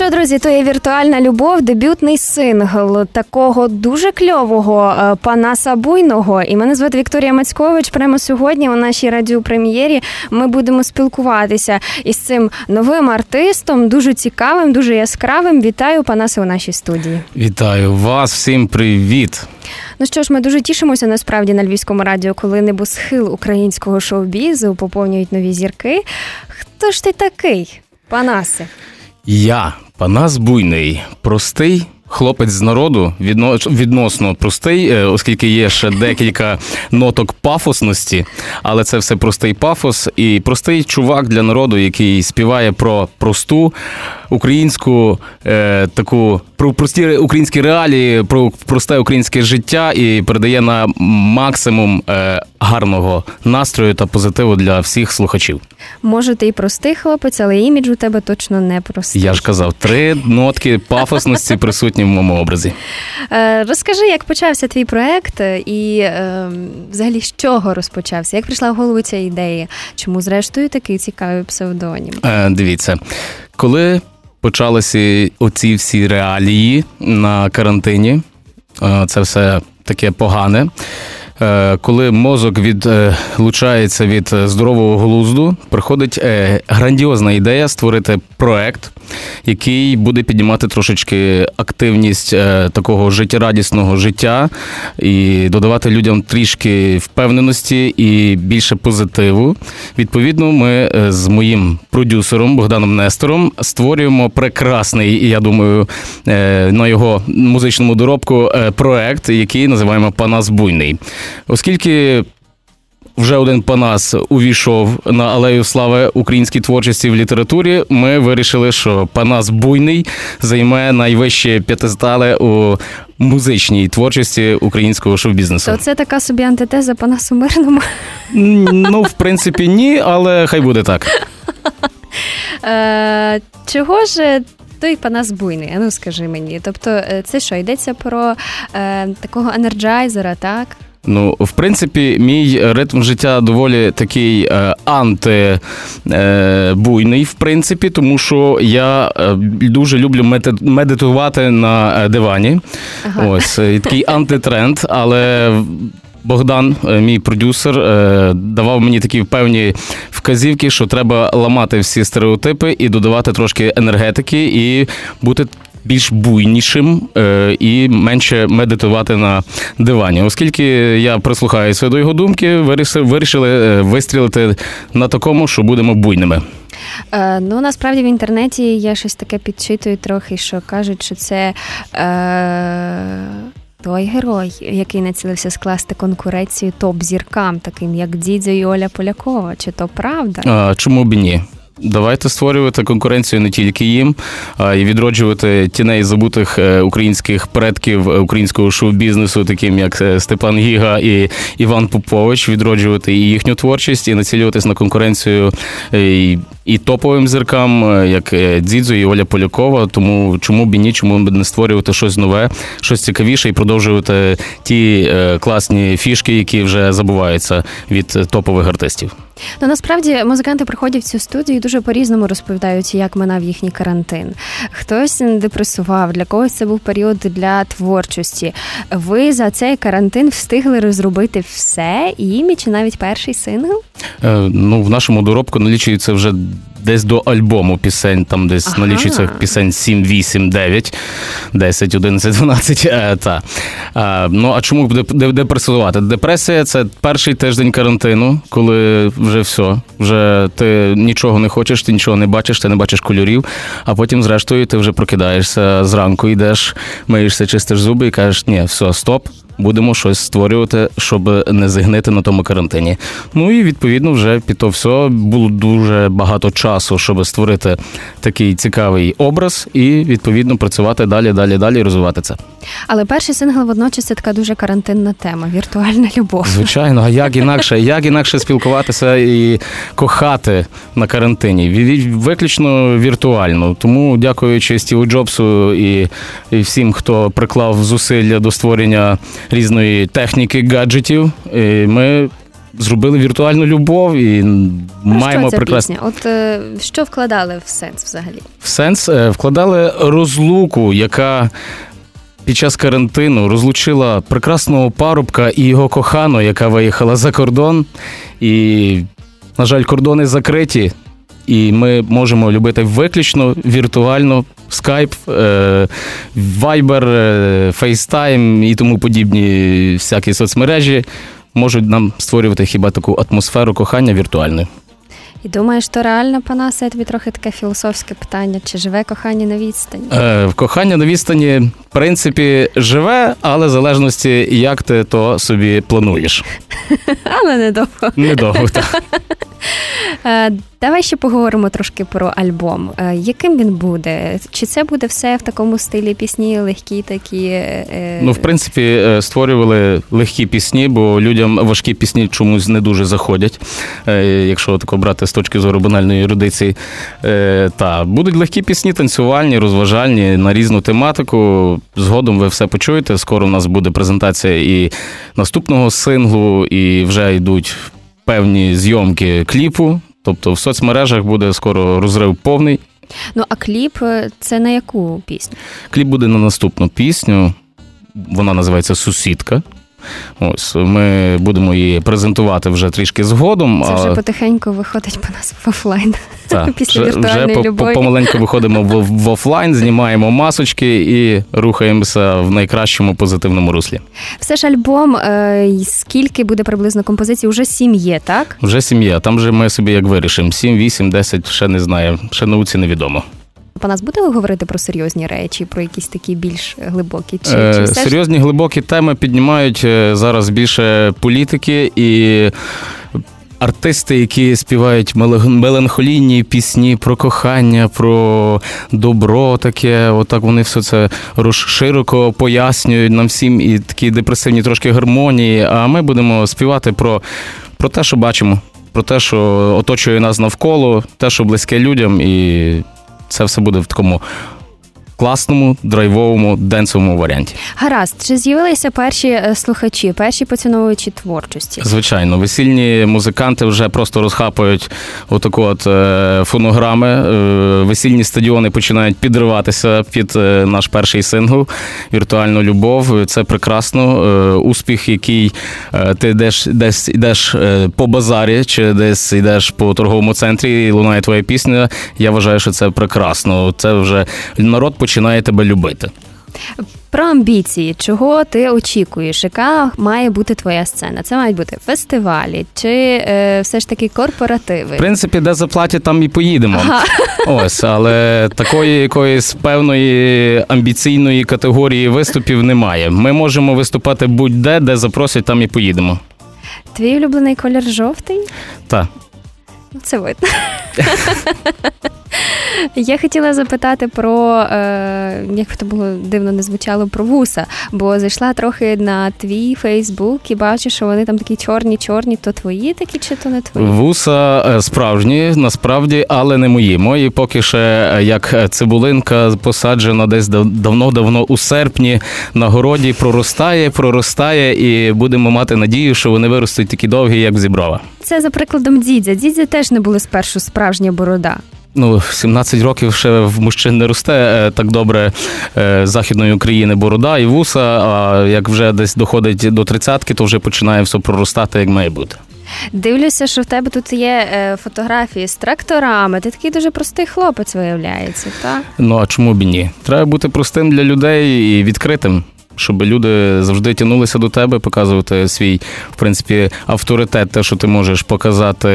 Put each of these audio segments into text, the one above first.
що, друзі, то є віртуальна любов, дебютний сингл такого дуже кльового е, Панаса Буйного. І мене звати Вікторія Мацькович. Прямо сьогодні у нашій радіопрем'єрі ми будемо спілкуватися із цим новим артистом, дуже цікавим, дуже яскравим. Вітаю Панасе у нашій студії. Вітаю вас, всім привіт. Ну що ж, ми дуже тішимося насправді на львівському радіо, коли небосхил українського шоу-бізу поповнюють нові зірки. Хто ж ти такий, Панасе? Я, Панас Буйний, простий хлопець з народу, відно- відносно простий, е, оскільки є ще декілька ноток пафосності, але це все простий пафос. І простий чувак для народу, який співає про просту українську е, таку про прості українські реалії, про просте українське життя і передає на максимум е, гарного настрою та позитиву для всіх слухачів. Може, ти і простий хлопець, але імідж у тебе точно не простий. Я ж казав, три нотки пафосності присутні в моєму образі. Е, Розкажи, як почався твій проект і е, взагалі з чого розпочався? Як прийшла в голову ця ідея? Чому зрештою такий цікавий псевдонім? Е, дивіться, коли почалися оці всі реалії на карантині, е, це все таке погане. Е, Коли мозок відлучається від е, здорового глузду, приходить е, грандіозна ідея створити проект, який буде піднімати трошечки активність е, такого життєрадісного життя і додавати людям трішки впевненості і більше позитиву. Відповідно, ми е, з моїм продюсером Богданом Нестором створюємо прекрасний, я думаю, е, на його музичному доробку е, проект, який називаємо Панас Буйний. Оскільки вже один Панас увійшов на алею слави українській творчості в літературі. Ми вирішили, що Панас Буйний займе найвище п'ятистале у музичній творчості українського шоу-бізнесу. То це така собі антитеза Панасу Мирному. Ну, в принципі, ні, але хай буде так. Е, Чого ж той Панас буйний? Ну скажи мені. Тобто, е, це що, йдеться про е, такого енерджайзера, так? Ну, в принципі, мій ритм життя доволі такий е, антибуйний, в принципі, тому що я е, дуже люблю медитувати на е, дивані. Ага. Ось е, такий антитренд, але. Богдан, е, мій продюсер, е, давав мені такі певні вказівки, що треба ламати всі стереотипи і додавати трошки енергетики, і бути більш буйнішим е, і менше медитувати на дивані. Оскільки я прислухаюся до його думки, вирішили, вирішили е, вистрілити на такому, що будемо буйними. Е, ну насправді в інтернеті я щось таке підчитую трохи, що кажуть, що це. Е... Той герой, який націлився скласти конкуренцію топ-зіркам, таким як Дідзьо і Оля Полякова. Чи то правда? А, чому б ні? Давайте створювати конкуренцію не тільки їм, а й відроджувати тіней забутих е, українських предків е, українського шоу-бізнесу, таким як е, Степан Гіга і Іван Попович, відроджувати і їхню творчість, і націлюватись на конкуренцію і, і топовим зіркам, як Дзідзо і Оля Полякова. Тому чому б і ні, чому б не створювати щось нове, щось цікавіше і продовжувати ті класні фішки, які вже забуваються від топових артистів. Ну насправді музиканти приходять в цю студію і дуже по-різному розповідають, як минав їхній карантин. Хтось депресував, для когось це був період для творчості. Ви за цей карантин встигли розробити все, і імідж, навіть перший сингл. Е, Ну, в нашому доробку налічується вже десь до альбому пісень, там десь Ага. налічується пісень 7, 8, 9, 10, 11, 12. Е, та. Е, ну, а чому б деп- депресувати? Депресія це перший тиждень карантину, коли вже все, вже ти нічого не хочеш, ти нічого не бачиш, ти не бачиш кольорів, а потім, зрештою, ти вже прокидаєшся зранку, йдеш, миєшся, чистиш зуби і кажеш, ні, все, стоп. Будемо щось створювати, щоб не зігнити на тому карантині. Ну і відповідно вже під то все було дуже багато часу, щоб створити такий цікавий образ, і відповідно працювати далі, далі, далі і розвивати це. Але перший сингл водночас це така дуже карантинна тема віртуальна любов. Звичайно, а як інакше, як інакше спілкуватися і кохати на карантині? Виключно віртуально. Тому дякуючи Стіву Джобсу і, і всім, хто приклав зусилля до створення різної техніки, гаджетів, і ми зробили віртуальну любов і Про маємо що ця пісня? От е, що вкладали в сенс взагалі? В сенс е, вкладали розлуку, яка під час карантину розлучила прекрасного парубка і його кохану, яка виїхала за кордон. І, на жаль, кордони закриті. І ми можемо любити виключно віртуально Skype, Viber, е, FaceTime і тому подібні всякі соцмережі можуть нам створювати хіба таку атмосферу кохання віртуальної. І думаєш, то реально Панасе, я тобі трохи таке філософське питання, чи живе кохання на відстані? Е, кохання на відстані, в принципі, живе, але в залежності, як ти то собі плануєш. Але недовго. Недовго так. Е, Давай ще поговоримо трошки про альбом. Е, Яким він буде? Чи це буде все в такому стилі пісні, легкі такі? е, Ну, в принципі, створювали легкі пісні, бо людям важкі пісні чомусь не дуже заходять, якщо тако брати з точки зору банальної ерудиції. Е, Та будуть легкі пісні, танцювальні, розважальні на різну тематику. Згодом ви все почуєте. Скоро у нас буде презентація і наступного синглу, і вже йдуть певні зйомки кліпу. Тобто в соцмережах буде скоро розрив повний. Ну а кліп е, це на яку пісню? Кліп буде на наступну пісню. Вона називається Сусідка. Ось ми будемо її презентувати вже трішки згодом. Це вже потихеньку виходить по нас в офлайн. та, після вже, вже віртуальної по- любові. помаленьку виходимо в, в офлайн, знімаємо масочки і рухаємося в найкращому позитивному руслі. Все ж альбом, е, скільки буде приблизно композицій? Уже сім є, так? Вже сім'я. Там же ми собі як вирішимо. 7, 8, 10, ще не знаю. Ще науці невідомо. По нас буде говорити про серйозні речі, про якісь такі більш глибокі? Чи, Е, чи все ж Серйозні глибокі теми піднімають е, зараз більше політики і. Артисти, які співають меланхолійні пісні про кохання, про добро, таке, отак вони все це широко пояснюють нам всім і такі депресивні трошки гармонії. А ми будемо співати про, про те, що бачимо, про те, що оточує нас навколо, те, що близьке людям, і це все буде в такому класному, драйвовому, денсовому варіанті. гаразд? Чи з'явилися перші е, слухачі, перші поціновувачі творчості? Звичайно, весільні музиканти вже просто розхапують отаку от е, фонограми. Е, весільні стадіони починають підриватися під наш перший сингл Віртуальну любов. Це прекрасно. Успіх, який ти йдеш десь йдеш по базарі, чи десь йдеш по торговому центрі, і лунає твоя пісня. Я вважаю, що це прекрасно. Це вже народ починає тебе любити. Про амбіції, чого ти очікуєш? Яка має бути твоя сцена? Це мають бути фестивалі чи е, все ж таки корпоративи? В принципі, де заплатять, там і поїдемо. Ага. Ось, але такої якоїсь певної амбіційної категорії виступів немає. Ми можемо виступати будь-де, де запросять, там і поїдемо. Твій улюблений колір жовтий? Так. Це видно. Я хотіла запитати про, е, як би то було дивно не звучало, про вуса, бо зайшла трохи на твій Фейсбук і бачу, що вони там такі чорні-чорні, то твої такі чи то не твої? Вуса е, справжні, насправді, але не мої. Мої поки ще е, як цибулинка посаджена десь дав- давно-давно у серпні на городі, проростає, проростає, і будемо мати надію, що вони виростуть такі довгі, як зіброва. Це за прикладом дідзя. Дідзя теж не були спершу справжня борода. Ну, 17 років ще в мужчин не росте е, так добре е, західної України борода і вуса. А як вже десь доходить до тридцятки, то вже починає все проростати, як має бути. Дивлюся, що в тебе тут є е, фотографії з тракторами. Ти такий дуже простий хлопець виявляється, так? Ну а чому б ні? Треба бути простим для людей і відкритим. Щоб люди завжди тягнулися до тебе, показувати свій, в принципі, авторитет, те, що ти можеш показати,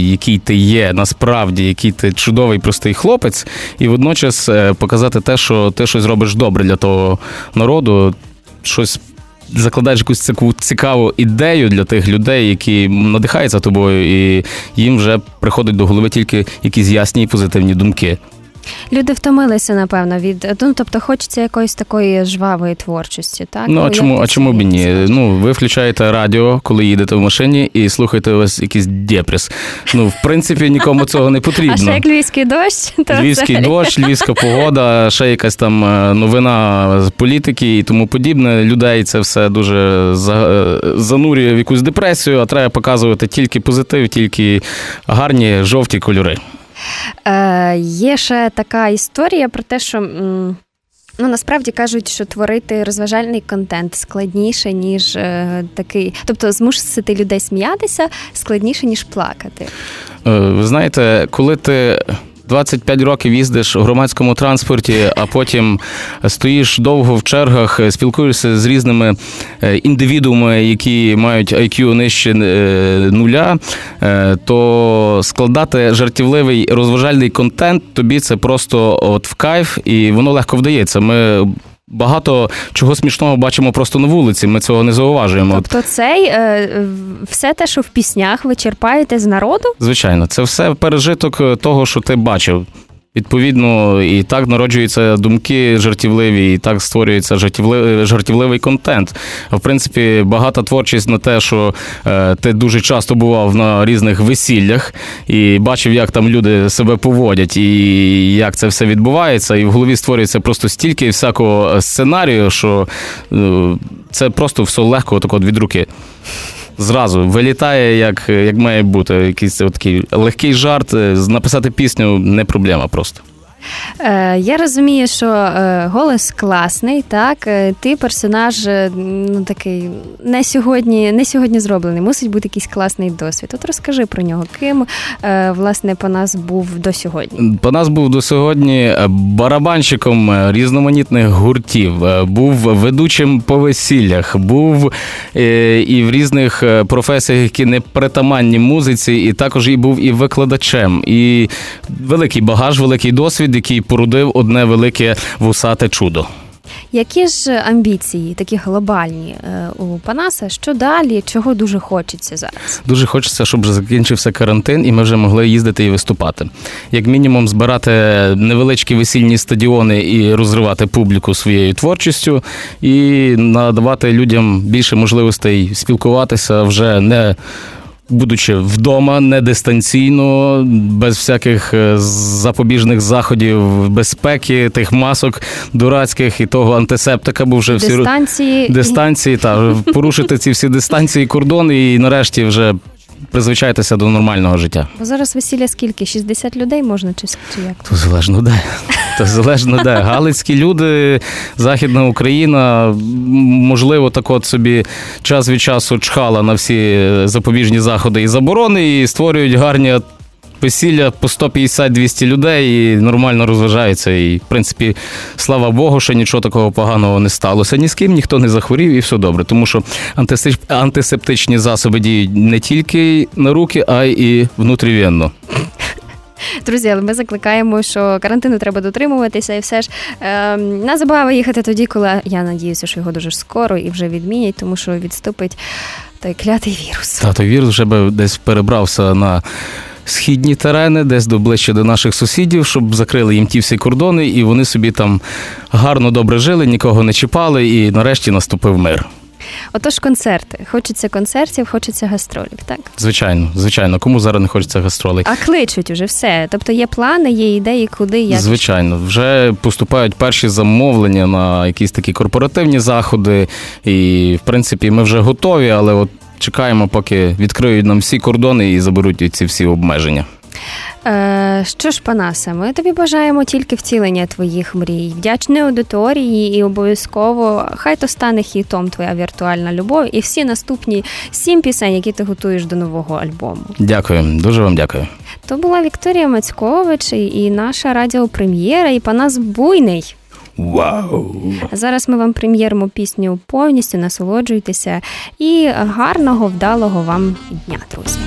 який ти є насправді, який ти чудовий простий хлопець, і водночас е, показати те, що ти щось робиш добре для того народу, щось закладаєш якусь таку цікаву ідею для тих людей, які надихаються тобою, і їм вже приходять до голови тільки якісь ясні і позитивні думки. Люди втомилися, напевно, від ну, тобто хочеться якоїсь такої жвавої творчості, так? Ну а Як чому, а чому б ні? Ну, ви включаєте радіо, коли їдете в машині, і слухаєте ось якийсь депрес. Ну, в принципі, нікому цього не потрібно. А ще як львівський дощ, то Львівський взагалі. дощ, львівська погода, ще якась там е, новина з політики і тому подібне. Людей це все дуже е, занурює в якусь депресію, а треба показувати тільки позитив, тільки гарні жовті кольори. Е, є ще така історія про те, що. Ну, насправді кажуть, що творити розважальний контент складніше, ніж е, такий. Тобто змусити людей сміятися складніше, ніж плакати. Е, Ви знаєте, коли ти 25 років їздиш у громадському транспорті, а потім стоїш довго в чергах, е, спілкуєшся з різними індивідуами, індивідуумами, які мають IQ нижче е, нуля, е, то складати жартівливий розважальний контент тобі це просто от в кайф, і воно легко вдається. Ми багато чого смішного бачимо просто на вулиці. Ми цього не зауважуємо. Тобто, цей е, все те, що в піснях ви черпаєте з народу. Звичайно, це все пережиток е, того, що ти бачив. Відповідно, і так народжуються думки жартівливі, і так створюється жартівливий, жартівливий контент. В принципі, багата творчість на те, що е, ти дуже часто бував на різних весіллях і бачив, як там люди себе поводять, і як це все відбувається. І в голові створюється просто стільки всякого сценарію, що е, це просто все легко так от від руки. Зразу вилітає, як, як має бути. Якийсь такий легкий жарт. е, Написати пісню не проблема просто. Е, я розумію, що е, голос класний, так е, ти персонаж ну такий не сьогодні, не сьогодні зроблений. Мусить бути якийсь класний досвід. От розкажи про нього, ким власне по нас був до сьогодні. Панас був до сьогодні барабанщиком різноманітних гуртів, був ведучим по весіллях, був і в різних професіях, які не притаманні музиці, і також і був і викладачем. І великий багаж, великий досвід, який породив одне велике вусате чудо. Які ж амбіції, такі глобальні е, у Панаса? Що далі? Чого дуже хочеться зараз? Дуже хочеться, щоб вже закінчився карантин, і ми вже могли їздити і виступати. Як мінімум, збирати невеличкі весільні стадіони і розривати публіку своєю творчістю, і надавати людям більше можливостей спілкуватися вже не. Будучи вдома, не дистанційно, без всяких е, запобіжних заходів безпеки, тих масок дурацьких і того антисептика, бо вже всі Дистанції дистанції, та порушити ці всі дистанції, кордони, і нарешті вже призвичайтеся до нормального життя. Бо зараз весілля скільки? 60 людей можна чи, чи як? То залежно де. То залежно де. Галицькі люди, Західна Україна, можливо, так от собі час від часу чхала на всі е, запобіжні заходи і заборони, і створюють гарні весілля по 150-200 людей і нормально розважаються. І, в принципі, слава Богу, що нічого такого поганого не сталося. Ні з ким ніхто не захворів, і все добре. Тому що антисеп- антисептичні засоби діють не тільки на руки, а й і внутрівенно. Друзі, але ми закликаємо, що карантину треба дотримуватися, і все ж е, на забаву їхати тоді, коли я надіюся, що його дуже скоро і вже відмінять, тому що відступить той клятий вірус. Та той вірус вже би десь перебрався на східні терени, десь до ближче до наших сусідів, щоб закрили їм ті всі кордони, і вони собі там гарно добре жили, нікого не чіпали, і нарешті наступив мир. Отож, концерти. Хочеться концертів, хочеться гастролів, так? Звичайно, звичайно, кому зараз не хочеться гастролей. А кличуть уже все. Тобто є плани, є ідеї, куди як. Звичайно, вже поступають перші замовлення на якісь такі корпоративні заходи, і в принципі ми вже готові, але от чекаємо, поки відкриють нам всі кордони і заберуть ці всі обмеження. Е, що ж, Панасе, ми тобі бажаємо тільки втілення твоїх мрій, вдячної аудиторії і обов'язково хай то стане хітом твоя віртуальна любов і всі наступні сім пісень, які ти готуєш до нового альбому. Дякую, дуже вам дякую. То була Вікторія Мацькович і і наша радіопрем'єра, і Панас Буйний. Вау! Зараз ми вам прем'єримо пісню повністю насолоджуйтеся і гарного, вдалого вам дня, друзі.